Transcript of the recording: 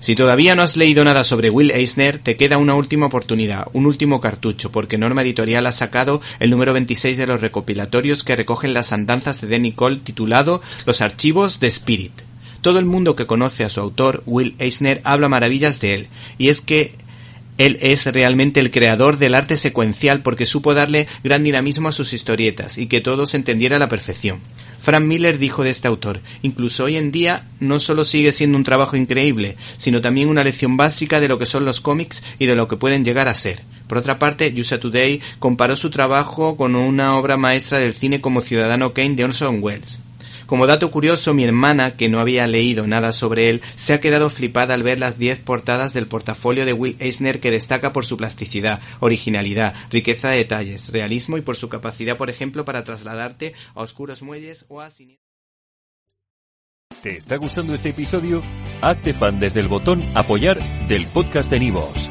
Si todavía no has leído nada sobre Will Eisner, te queda una última oportunidad, un último cartucho, porque Norma Editorial ha sacado el número 26 de los recopilatorios que recogen las andanzas de Danny Cole titulado Los archivos de Spirit. Todo el mundo que conoce a su autor, Will Eisner, habla maravillas de él, y es que él es realmente el creador del arte secuencial porque supo darle gran dinamismo a sus historietas y que todo se entendiera a la perfección. Frank Miller dijo de este autor, incluso hoy en día no solo sigue siendo un trabajo increíble, sino también una lección básica de lo que son los cómics y de lo que pueden llegar a ser. Por otra parte, USA Today comparó su trabajo con una obra maestra del cine como Ciudadano Kane de Orson Welles. Como dato curioso, mi hermana, que no había leído nada sobre él, se ha quedado flipada al ver las 10 portadas del portafolio de Will Eisner que destaca por su plasticidad, originalidad, riqueza de detalles, realismo y por su capacidad, por ejemplo, para trasladarte a oscuros muelles o a ¿Te está gustando este episodio? Hazte fan desde el botón apoyar del podcast de Nivos.